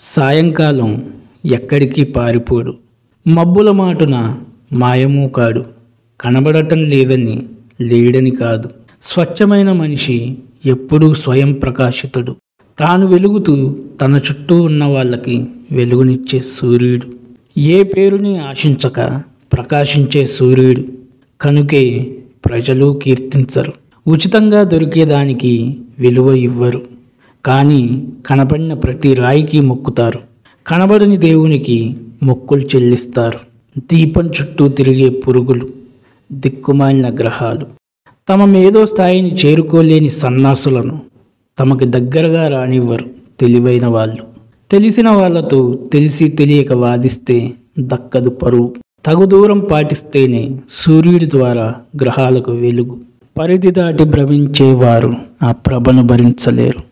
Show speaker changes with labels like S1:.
S1: సాయంకాలం ఎక్కడికి పారిపోడు. మబ్బుల మాటున మాయమూ కాడు. కనబడటం లేదని లేడని కాదు. స్వచ్ఛమైన మనిషి ఎప్పుడూ స్వయం ప్రకాశితుడు. తాను వెలుగుతూ తన చుట్టూ ఉన్న వాళ్ళకి వెలుగునిచ్చే సూర్యుడు. ఏ పేరుని ఆశించక ప్రకాశించే సూర్యుడు. కనుకే ప్రజలు కీర్తించరు. ఉచితంగా దొరికేదానికి విలువ ఇవ్వరు. కానీ కనబడిన ప్రతి రాయికి మొక్కుతారు. కనబడని దేవునికి మొక్కులు చెల్లిస్తారు. దీపం చుట్టూ తిరిగే పురుగులు దిక్కుమాలిన గ్రహాలు. తమ మేధో స్థాయిని చేరుకోలేని సన్నాసులను తమకి దగ్గరగా రానివ్వరు తెలివైన వాళ్ళు. తెలిసిన వాళ్ళతో తెలిసి తెలియక వాదిస్తే దక్కదు పరువు. తగు దూరం పాటిస్తేనే సూర్యుడి ద్వారా గ్రహాలకు వెలుగు. పరిధి దాటి భ్రమించేవారు ఆ ప్రభను భరించలేరు.